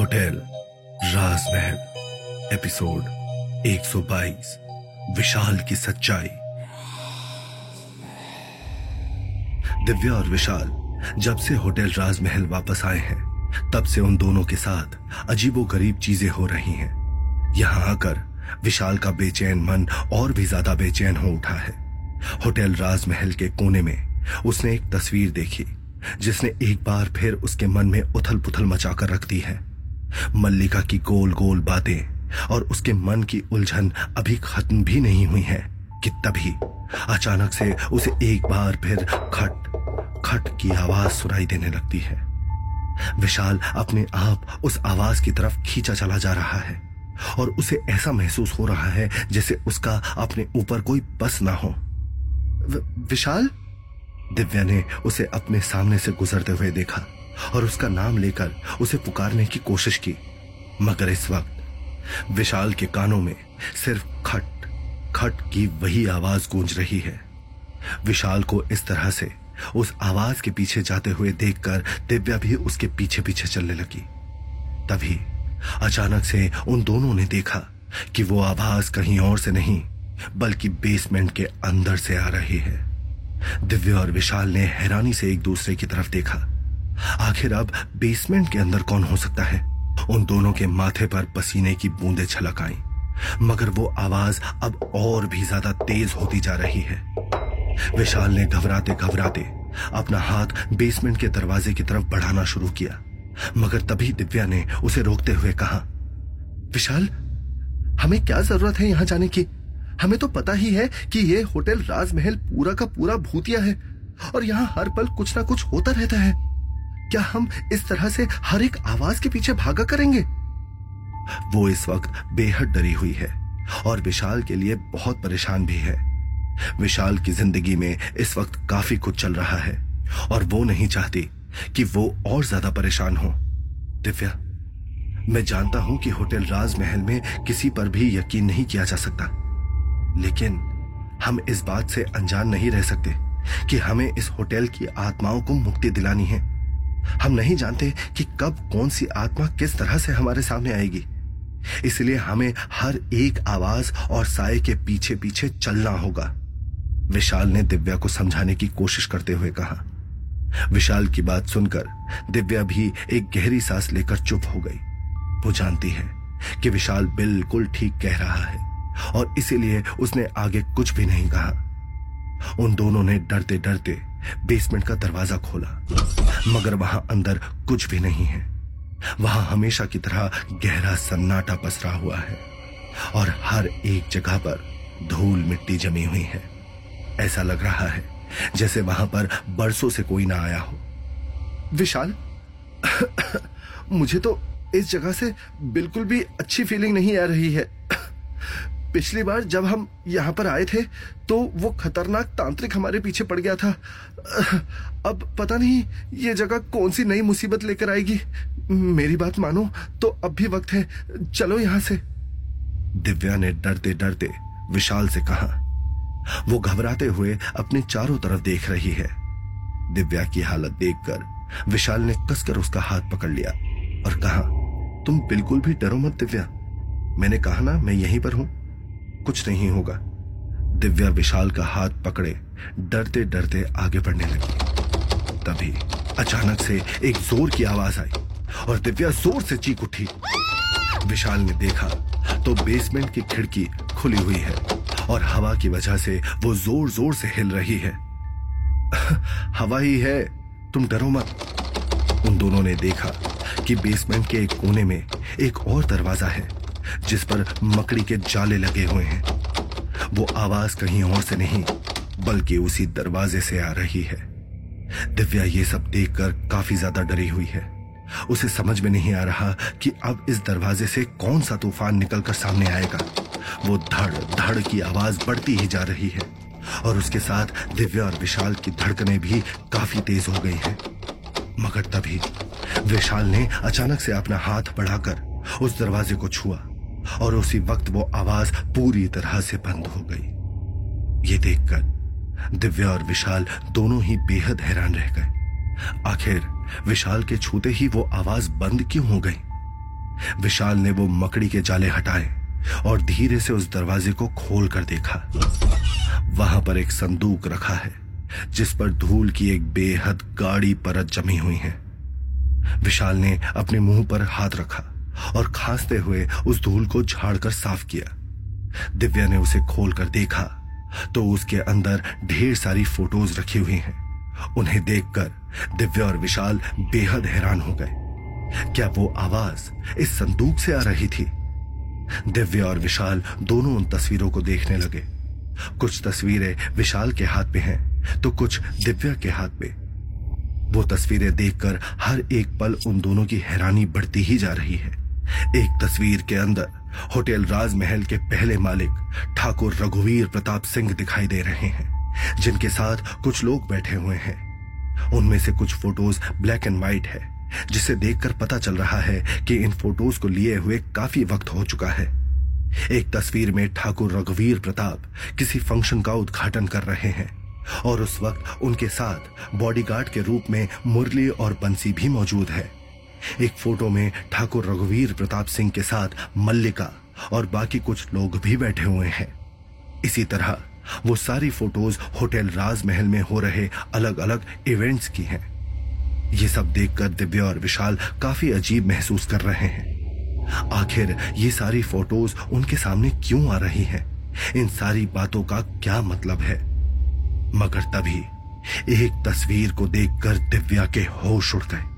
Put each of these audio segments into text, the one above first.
Hotel राजमहल episode 122 विशाल की सच्चाई। दिव्या और विशाल, जब से होटल राजमहल वापस आए हैं, तब से उन दोनों के साथ अजीबो गरीब चीज़ें हो रही हैं। यहाँ आकर विशाल का बेचैन मन और भी ज़्यादा बेचैन हो उठा है। होटल राजमहल के कोने में उसने एक तस्वीर देखी, जिसने एक बार फिर उसके मन में उथल पुथल मचाकर रख दी है। मल्लिका की गोल गोल बातें और उसके मन की उलझन अभी खत्म भी नहीं हुई है कि तभी अचानक से उसे एक बार फिर खट खट की आवाज़ सुनाई देने लगती है। विशाल अपने आप उस आवाज़ की तरफ़ खींचा चला जा रहा है और उसे ऐसा महसूस हो रहा है जैसे उसका अपने ऊपर कोई बस ना हो। विशाल? दिव्या ने उसे अपने सामने से गुजरते हुए देखा। और उसका नाम लेकर उसे पुकारने की कोशिश की। मगर इस वक्त विशाल के कानों में सिर्फ़ खट खट की वही आवाज़ गूंज रही है। विशाल को इस तरह से उस आवाज़ के पीछे जाते हुए देखकर दिव्या भी उसके पीछे पीछे चलने लगी। तभी अचानक से उन दोनों ने देखा कि वो आवाज़ कहीं और से नहीं, बल्कि बेसमेंट के अंदर से आ रही है। दिव्या और विशाल ने हैरानी से एक दूसरे की तरफ़ देखा। आखिर अब बेसमेंट के अंदर कौन हो सकता है? उन दोनों के माथे पर पसीने की बूंदें छलक आई, मगर वो आवाज़ अब और भी ज़्यादा तेज होती जा रही है। विशाल ने घबराते घबराते अपना हाथ बेसमेंट के दरवाजे की तरफ़ बढ़ाना शुरू किया, मगर तभी दिव्या ने उसे रोकते हुए कहा, विशाल, हमें क्या ज़रूरत है यहाँ जाने की? हमें तो पता ही है कि ये होटल राजमहल पूरा का पूरा भूतिया है और यहाँ हर पल कुछ ना कुछ होता रहता है। क्या हम इस तरह से हर एक आवाज़ के पीछे भागा करेंगे? वो इस वक्त बेहद डरी हुई है और विशाल के लिए बहुत परेशान भी है। विशाल की ज़िंदगी में इस वक्त काफ़ी कुछ चल रहा है और वो नहीं चाहती कि वो और ज़्यादा परेशान हो। दिव्या, मैं जानता हूँ कि होटल राजमहल में किसी पर भी यकीन नहीं किया जा सकता, लेकिन हम इस बात से अनजान नहीं रह सकते कि हमें इस होटल की आत्माओं को मुक्ति दिलानी है। हम नहीं जानते कि कब कौन सी आत्मा किस तरह से हमारे सामने आएगी। इसलिए हमें हर एक आवाज़ और साय के पीछे पीछे चलना होगा। विशाल ने दिव्या को समझाने की कोशिश करते हुए कहा। विशाल की बात सुनकर दिव्या भी एक गहरी सांस लेकर चुप हो गई। वो जानती है कि विशाल बिल्कुल ठीक कह रहा है और इसीलिए उसने आगे कुछ भी नहीं कहा। उन दोनों ने डरते डरते बेसमेंट का दरवाज़ा खोला। मगर वहाँ अंदर कुछ भी नहीं है। वहाँ हमेशा की तरह गहरा सन्नाटा पसरा हुआ है और हर एक जगह पर धूल मिट्टी जमी हुई है। ऐसा लग रहा है जैसे वहाँ पर बरसों से कोई ना आया हो। विशाल, मुझे तो इस जगह से बिल्कुल भी अच्छी फीलिंग नहीं आ रही है। पिछली बार जब हम यहाँ पर आए थे तो वो खतरनाक तांत्रिक हमारे पीछे पड़ गया था। अब पता नहीं ये जगह कौन सी नई मुसीबत लेकर आएगी। मेरी बात मानो तो अब भी वक्त है। चलो यहाँ से। दिव्या ने डरते डरते विशाल से कहा। वो घबराते हुए अपने चारों तरफ़ देख रही है। दिव्या की हालत देखकर विशाल ने कसकर उसका हाथ पकड़ लिया और कहा, तुम बिल्कुल भी डरो मत दिव्या। मैंने कहा ना, मैं यहीं पर हूँ। कुछ नहीं होगा। दिव्या विशाल का हाथ पकड़े डरते डरते आगे बढ़ने लगी। तभी अचानक से एक ज़ोर की आवाज़ आई और दिव्या ज़ोर से चीख उठी। विशाल ने देखा तो बेसमेंट की खिड़की खुली हुई है और हवा की वजह से वो ज़ोर ज़ोर से हिल रही है। हवा ही है, तुम डरो मत। उन दोनों ने देखा कि बेसमेंट के एक कोने में एक और दरवाज़ा है। जिस पर मकड़ी के जाले लगे हुए हैं। वो आवाज़ कहीं और से नहीं, बल्कि उसी दरवाजे से आ रही है। दिव्या ये सब देखकर काफ़ी ज़्यादा डरी हुई है। उसे समझ में नहीं आ रहा कि अब इस दरवाजे से कौन सा तूफ़ान निकलकर सामने आएगा। वो धड़ धड़ की आवाज़ बढ़ती ही जा रही है, और उसके साथ दिव्या और विशाल की धड़कनें भी काफ़ी तेज हो गई हैं। मगर तभी विशाल ने अचानक से अपना हाथ बढ़ाकर उस दरवाजे को छुआ। और उसी वक्त वो आवाज़ पूरी तरह से बंद हो गई। ये देखकर दिव्या और विशाल दोनों ही बेहद हैरान रह गए। आखिर विशाल के छूते ही वो आवाज़ बंद क्यों हो गई? विशाल ने वो मकड़ी के जाले हटाए और धीरे से उस दरवाजे को खोल कर देखा। वहाँ पर एक संदूक रखा है, जिस पर धूल की एक बेहद गाढ़ी परत जमी हुई है। विशाल ने अपने मुँह पर हाथ रखा। और खांसते हुए उस धूल को झाड़कर साफ़ किया। दिव्या ने उसे खोलकर देखा तो उसके अंदर ढेर सारी फ़ोटोज़ रखी हुई हैं। उन्हें देखकर दिव्या और विशाल बेहद हैरान हो गए। क्या वो आवाज़ इस संदूक से आ रही थी? दिव्या और विशाल दोनों उन तस्वीरों को देखने लगे। कुछ तस्वीरें विशाल के हाथ में हैं तो कुछ दिव्या के हाथ में वो तस्वीरें देखकर हर एक पल उन दोनों की हैरानी बढ़ती ही जा रही है। एक तस्वीर के अंदर होटल राजमहल के पहले मालिक ठाकुर रघुवीर प्रताप सिंह दिखाई दे रहे हैं, जिनके साथ कुछ लोग बैठे हुए हैं। उनमें से कुछ फ़ोटोज़ ब्लैक एंड व्हाइट है, जिसे देखकर पता चल रहा है कि इन फ़ोटोज़ को लिए हुए काफ़ी वक्त हो चुका है। एक तस्वीर में ठाकुर रघुवीर प्रताप किसी फ़ंक्शन का उद्घाटन कर रहे हैं और उस वक्त उनके साथ बॉडीगार्ड के रूप में मुरली और बंसी भी मौजूद है। एक फ़ोटो में ठाकुर रघुवीर प्रताप सिंह के साथ मल्लिका और बाकी कुछ लोग भी बैठे हुए हैं। इसी तरह वो सारी फ़ोटोज़ होटल राजमहल में हो रहे अलग अलग इवेंट्स की हैं। ये सब देखकर दिव्या और विशाल काफ़ी अजीब महसूस कर रहे हैं। आखिर ये सारी फ़ोटोज़ उनके सामने क्यों आ रही हैं? इन सारी बातों का क्या मतलब है? मगर तभी एक तस्वीर को देखकर दिव्या के होश उड़ गए।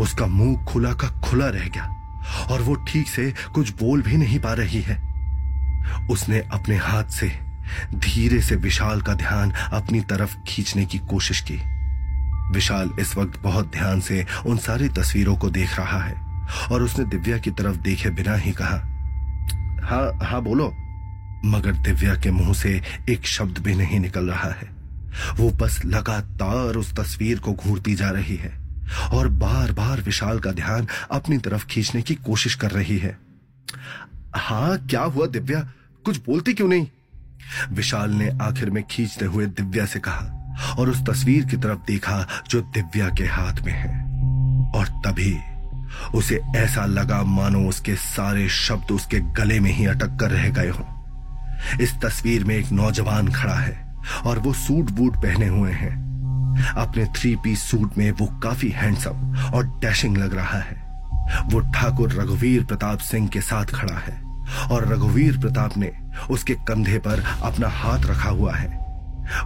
उसका मुँह खुला का खुला रह गया और वो ठीक से कुछ बोल भी नहीं पा रही है। उसने अपने हाथ से, धीरे से विशाल का ध्यान अपनी तरफ़ खींचने की कोशिश की। विशाल इस वक्त बहुत ध्यान से उन सारी तस्वीरों को देख रहा है और उसने दिव्या की तरफ़ देखे बिना ही कहा हाँ हाँ बोलो। मगर दिव्या के मुँह से एक शब्द भी नहीं निकल रहा है। वो बस लगातार उस तस्वीर को घूरती जा रही है। और बार बार विशाल का ध्यान अपनी तरफ़ खींचने की कोशिश कर रही है। हाँ क्या हुआ दिव्या? कुछ बोलती क्यों नहीं? विशाल ने आखिर में खींचते हुए दिव्या से कहा और उस तस्वीर की तरफ़ देखा जो दिव्या के हाथ में है। और तभी उसे ऐसा लगा मानो उसके सारे शब्द उसके गले में ही अटक कर रह गए हों। इस तस्वीर में एक नौजवान खड़ा है और वो सूट बूट पहने हुए हैं। अपने थ्री पीस सूट में वो काफ़ी हैंडसम और डैशिंग लग रहा है। वो ठाकुर रघुवीर प्रताप सिंह के साथ खड़ा है और रघुवीर प्रताप ने उसके कंधे पर अपना हाथ रखा हुआ है।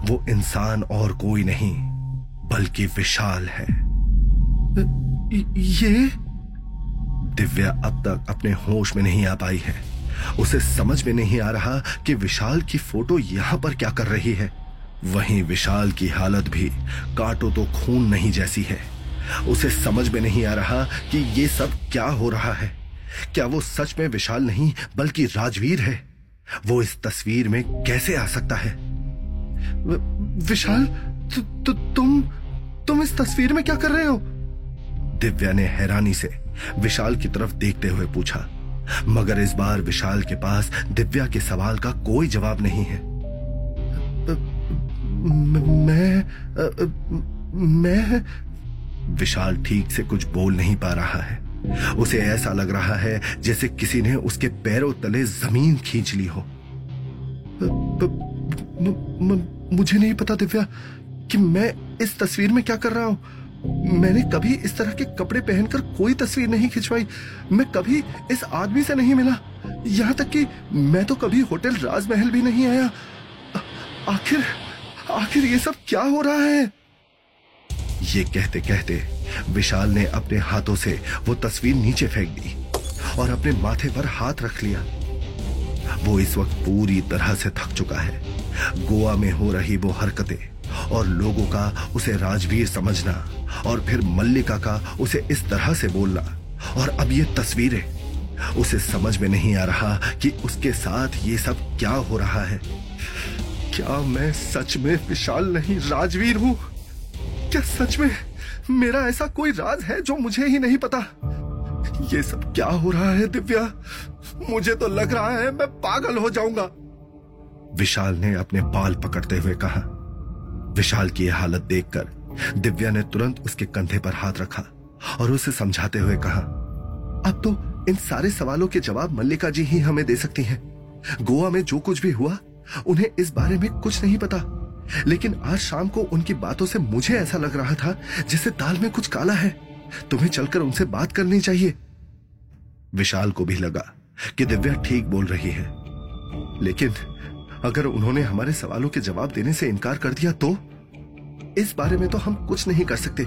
वो इंसान और कोई नहीं बल्कि विशाल है। ये? दिव्या अब तक अपने होश में नहीं आ पाई है। उसे समझ में नहीं आ रहा कि विशाल की फ़ोटो यहाँ पर क्या कर रही है। वहीं विशाल की हालत भी काटो तो खून नहीं जैसी है। उसे समझ में नहीं आ रहा कि ये सब क्या हो रहा है। क्या वो सच में विशाल नहीं बल्कि राजवीर है? वो इस तस्वीर में कैसे आ सकता है? विशाल तु, तु, तुम तुम इस तस्वीर में क्या कर रहे हो? दिव्या ने हैरानी से विशाल की तरफ़ देखते हुए पूछा। मगर इस बार विशाल के पास दिव्या के सवाल का कोई जवाब नहीं है। मैं मैं विशाल ठीक से कुछ बोल नहीं पा रहा है। उसे ऐसा लग रहा है जैसे किसी ने उसके पैरों तले ज़मीन खींच ली हो। प, म, म, मुझे नहीं पता दिव्या कि मैं इस तस्वीर में क्या कर रहा हूँ। मैंने कभी इस तरह के कपड़े पहनकर कोई तस्वीर नहीं खिंचवाई। मैं कभी इस आदमी से नहीं मिला। यहाँ तक कि मैं तो कभी होटल राजमहल भी नहीं आया। आखिर आखिर ये सब क्या हो रहा है? ये कहते कहते विशाल ने अपने हाथों से वो तस्वीर नीचे फेंक दी और अपने माथे पर हाथ रख लिया। वो इस वक्त पूरी तरह से थक चुका है। गोवा में हो रही वो हरकतें और लोगों का उसे राजवीर समझना और फिर मल्लिका का उसे इस तरह से बोलना और अब ये तस्वीरें। उसे समझ में नहीं आ रहा कि उसके साथ ये सब क्या हो रहा है। क्या मैं सच में विशाल नहीं, राजवीर हूँ? क्या सच में मेरा ऐसा कोई राज है जो मुझे ही नहीं पता? ये सब क्या हो रहा है, दिव्या? मुझे तो लग रहा है मैं पागल हो जाऊँगा। विशाल ने अपने बाल पकड़ते हुए कहा। विशाल की यह हालत देखकर दिव्या ने तुरंत उसके कंधे पर हाथ रखा और उसे समझाते हुए कहा, अब तो इन सारे सवालों के जवाब मल्लिका जी ही हमें दे सकती हैं। गोवा में जो कुछ भी हुआ उन्हें इस बारे में कुछ नहीं पता। लेकिन आज शाम को उनकी बातों से मुझे ऐसा लग रहा था जैसे दाल में कुछ काला है। तुम्हें चलकर उनसे बात करनी चाहिए। विशाल को भी लगा कि दिव्या ठीक बोल रही है। लेकिन अगर उन्होंने हमारे सवालों के जवाब देने से इनकार कर दिया तो? इस बारे में तो हम कुछ नहीं कर सकते।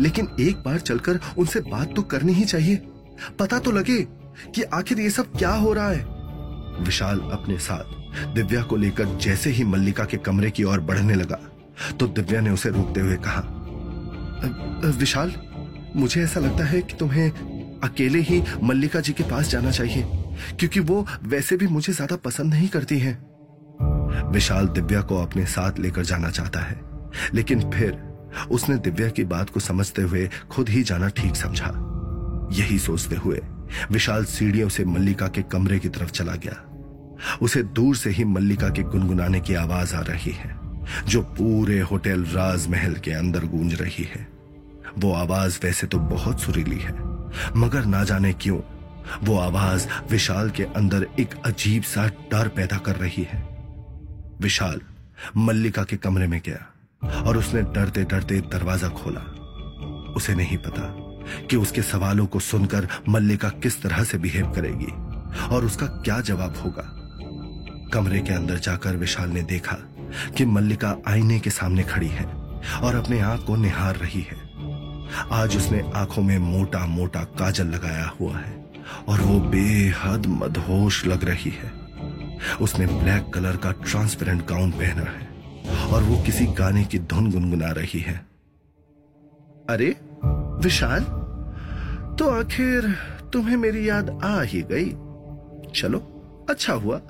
लेकिन एक बार चलकर उनसे बात तो करनी ही चाहिए। पता तो लगे कि आखिर ये सब क्या हो रहा है। विशाल अपने साथ दिव्या को लेकर जैसे ही मल्लिका के कमरे की ओर बढ़ने लगा तो दिव्या ने उसे रोकते हुए कहा विशाल, मुझे ऐसा लगता है कि तुम्हें अकेले ही मल्लिका जी के पास जाना चाहिए, क्योंकि वो वैसे भी मुझे ज़्यादा पसंद नहीं करती है। विशाल दिव्या को अपने साथ लेकर जाना चाहता है, लेकिन फिर उसने दिव्या की बात को समझते हुए खुद ही जाना ठीक समझा। यही सोचते हुए विशाल सीढ़ियों से मल्लिका के कमरे की तरफ़ चला गया। उसे दूर से ही मल्लिका के गुनगुनाने की आवाज़ आ रही है, जो पूरे होटल राजमहल के अंदर गूंज रही है। वो आवाज़ वैसे तो बहुत सुरीली है, मगर ना जाने क्यों, वो आवाज़ विशाल के अंदर एक अजीब सा डर पैदा कर रही है। विशाल मल्लिका के कमरे में गया और उसने डरते डरते दरवाज़ा खोला। उसे नहीं पता कि उसके सवालों को सुनकर मल्लिका किस तरह से बिहेव करेगी और उसका क्या जवाब होगा। कमरे के अंदर जाकर विशाल ने देखा कि मल्लिका आईने के सामने खड़ी है और अपने आँख को निहार रही है। आज उसने आँखों में मोटा मोटा काजल लगाया हुआ है और वो बेहद मदहोश लग रही है। उसने ब्लैक कलर का ट्रांसपेरेंट गाउन पहना है और वो किसी गाने की धुन गुनगुना रही है। अरे विशाल तो आखिर तुम्हें मेरी याद आ ही गई। चलो अच्छा हुआ।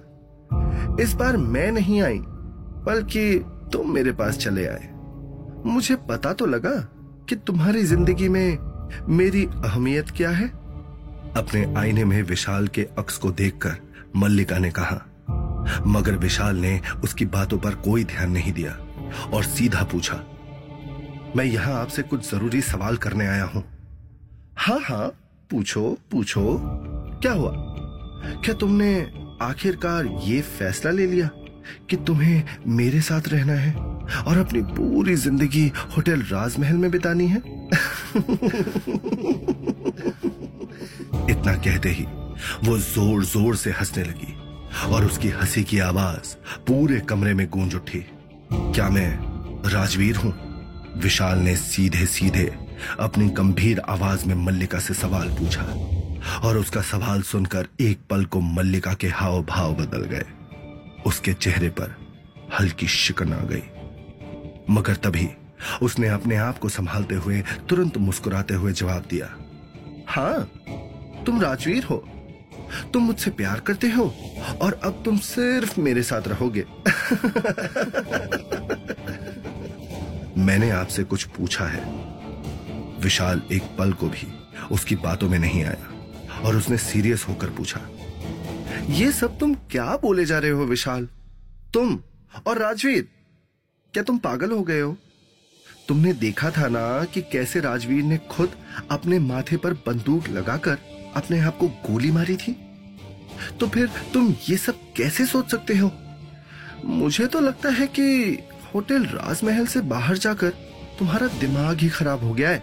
इस बार मैं नहीं आई, बल्कि तुम मेरे पास चले आए। मुझे पता तो लगा कि तुम्हारी ज़िंदगी में मेरी अहमियत क्या है। अपने आईने में विशाल के अक्स को देखकर मल्लिका ने कहा, मगर विशाल ने उसकी बातों पर कोई ध्यान नहीं दिया और सीधा पूछा मैं यहाँ आपसे कुछ ज़रूरी सवाल करने आया हूँ। हाँ हाँ पूछो पूछो। क्या हुआ? क्या तुमने आखिरकार ये फैसला ले लिया कि तुम्हें मेरे साथ रहना है और अपनी पूरी ज़िंदगी होटल राजमहल में बितानी है? इतना कहते ही वो ज़ोर ज़ोर से हंसने लगी और उसकी हँसी की आवाज़ पूरे कमरे में गूंज उठी। क्या मैं राजवीर हूँ? विशाल ने सीधे सीधे अपनी गंभीर आवाज़ में मल्लिका से सवाल पूछा और उसका सवाल सुनकर एक पल को मल्लिका के हाव भाव बदल गए। उसके चेहरे पर हल्की शिकन आ गई। मगर तभी उसने अपने आप को संभालते हुए तुरंत मुस्कुराते हुए जवाब दिया हाँ तुम राजवीर हो। तुम मुझसे प्यार करते हो और अब तुम सिर्फ़ मेरे साथ रहोगे। मैंने आपसे कुछ पूछा है। विशाल एक पल को भी उसकी बातों में नहीं आया और उसने सीरियस होकर पूछा, ये सब तुम क्या बोले जा रहे हो विशाल? तुम और राजवीर, क्या तुम पागल हो गए हो? तुमने देखा था ना कि कैसे राजवीर ने खुद अपने माथे पर बंदूक लगाकर अपने आप को गोली मारी थी? तो फिर तुम ये सब कैसे सोच सकते हो? मुझे तो लगता है कि होटल राजमहल से बाहर जाकर तुम्हारा दिमाग ही खराब हो गया है।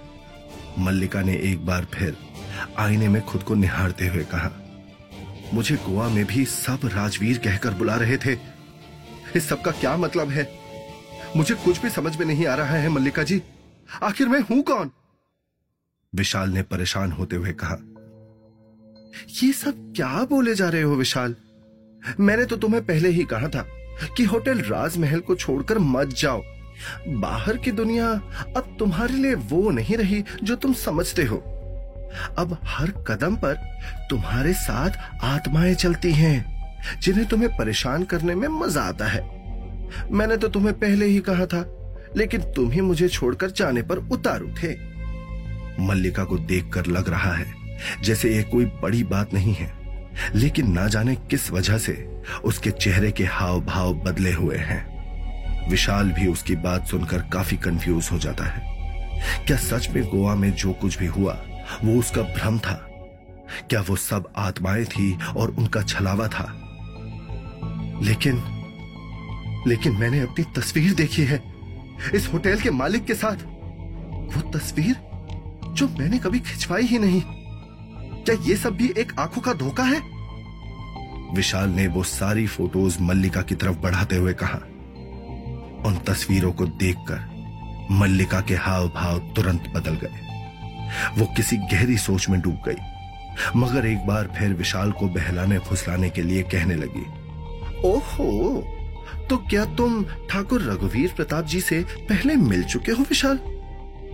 मल्लिका ने एक बार फिर आईने में खुद को निहारते हुए कहा, मुझे गोवा में भी सब राजवीर कहकर बुला रहे थे। इस सब का क्या मतलब है? मुझे कुछ भी समझ में नहीं आ रहा है, मल्लिका जी। आखिर मैं हूँ कौन? विशाल ने परेशान होते हुए कहा, ये सब क्या बोले जा रहे हो विशाल? मैंने तो तुम्हें पहले ही कहा था कि होटल राजमहल को छोड़कर मत जाओ। बाहर की दुनिया अब तुम्हारे लिए वो नहीं रही जो तुम समझते हो। अब हर कदम पर तुम्हारे साथ आत्माएँ चलती हैं, जिन्हें तुम्हें परेशान करने में मज़ा आता है। मैंने तो तुम्हें पहले ही कहा था, लेकिन तुम ही मुझे छोड़कर जाने पर उतार उठे मल्लिका को देखकर लग रहा है, जैसे ये कोई बड़ी बात नहीं है। लेकिन ना जाने किस वजह से उसके चेहरे के हाव भाव बदले हुए हैं। विशाल भी उसकी बात सुनकर काफ़ी कंफ्यूज हो जाता है। क्या सच में गोवा में जो कुछ भी हुआ, वो उसका भ्रम था? क्या वो सब आत्माएँ थी और उनका छलावा था? लेकिन लेकिन मैंने अपनी तस्वीर देखी है, इस होटल के मालिक के साथ। वो तस्वीर जो मैंने कभी खिंचवाई ही नहीं। क्या ये सब भी एक आँखों का धोखा है? विशाल ने वो सारी फ़ोटोज़ मल्लिका की तरफ़ बढ़ाते हुए कहा। उन तस्वीरों को देखकर मल्लिका के हाव भाव तुरंत बदल गए। वो किसी गहरी सोच में डूब गई। मगर एक बार फिर विशाल को बहलाने फुसलाने के लिए कहने लगी, ओहो तो क्या तुम ठाकुर रघुवीर प्रताप जी से पहले मिल चुके हो विशाल?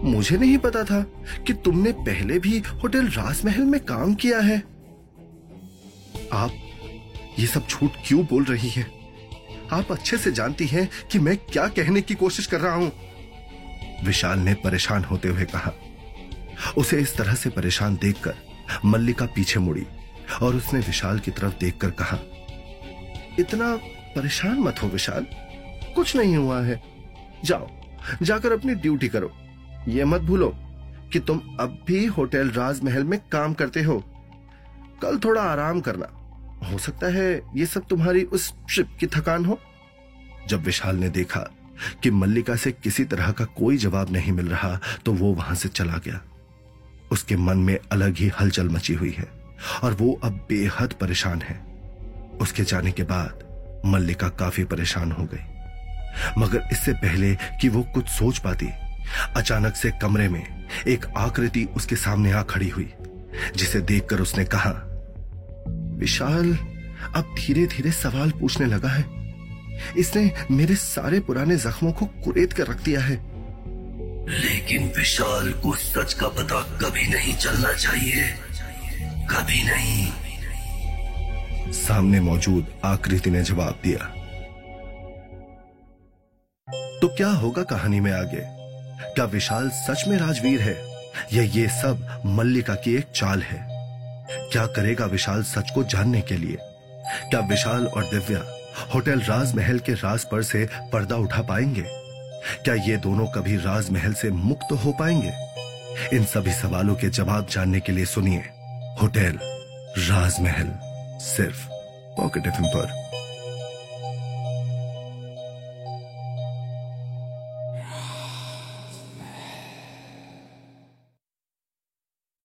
मुझे नहीं पता था कि तुमने पहले भी होटल राजमहल में काम किया है। आप ये सब झूठ क्यों बोल रही हैं? आप अच्छे से जानती हैं कि मैं क्या कहने की कोशिश कर रहा हूँ। विशाल ने परेशान होते हुए कहा। उसे इस तरह से परेशान देखकर मल्लिका पीछे मुड़ी और उसने विशाल की तरफ़ देखकर कहा, इतना परेशान मत हो विशाल। कुछ नहीं हुआ है। जाओ, जाकर अपनी ड्यूटी करो। ये मत भूलो कि तुम अब भी होटल राजमहल में काम करते हो। कल थोड़ा आराम करना। हो सकता है ये सब तुम्हारी उस ट्रिप की थकान हो। जब विशाल ने देखा कि मल्लिका से किसी तरह का कोई जवाब नहीं मिल रहा तो वो वहाँ से चला गया। उसके मन में अलग ही हलचल मची हुई है और वो अब बेहद परेशान है। उसके जाने के बाद मल्लिका काफ़ी परेशान हो गई। मगर इससे पहले कि वो कुछ सोच पाती अचानक से कमरे में एक आकृति उसके सामने आ खड़ी हुई जिसे देखकर उसने कहा विशाल अब धीरे धीरे सवाल पूछने लगा है। इसने मेरे सारे पुराने जख्मों को कुरेद कर रख दिया है। लेकिन विशाल को सच का पता कभी नहीं चलना चाहिए। कभी नहीं। सामने मौजूद आकृति ने जवाब दिया तो क्या होगा कहानी में आगे? क्या विशाल सच में राजवीर है। या ये सब मल्लिका की एक चाल है। क्या करेगा विशाल सच को जानने के लिए? क्या विशाल और दिव्या होटल राजमहल के राज पर से पर्दा उठा पाएँगे? क्या ये दोनों कभी राजमहल से मुक्त हो पाएँगे? इन सभी सवालों के जवाब जानने के लिए सुनिए, होटल राजमहल, सिर्फ़ पॉकेट एफ़ पर।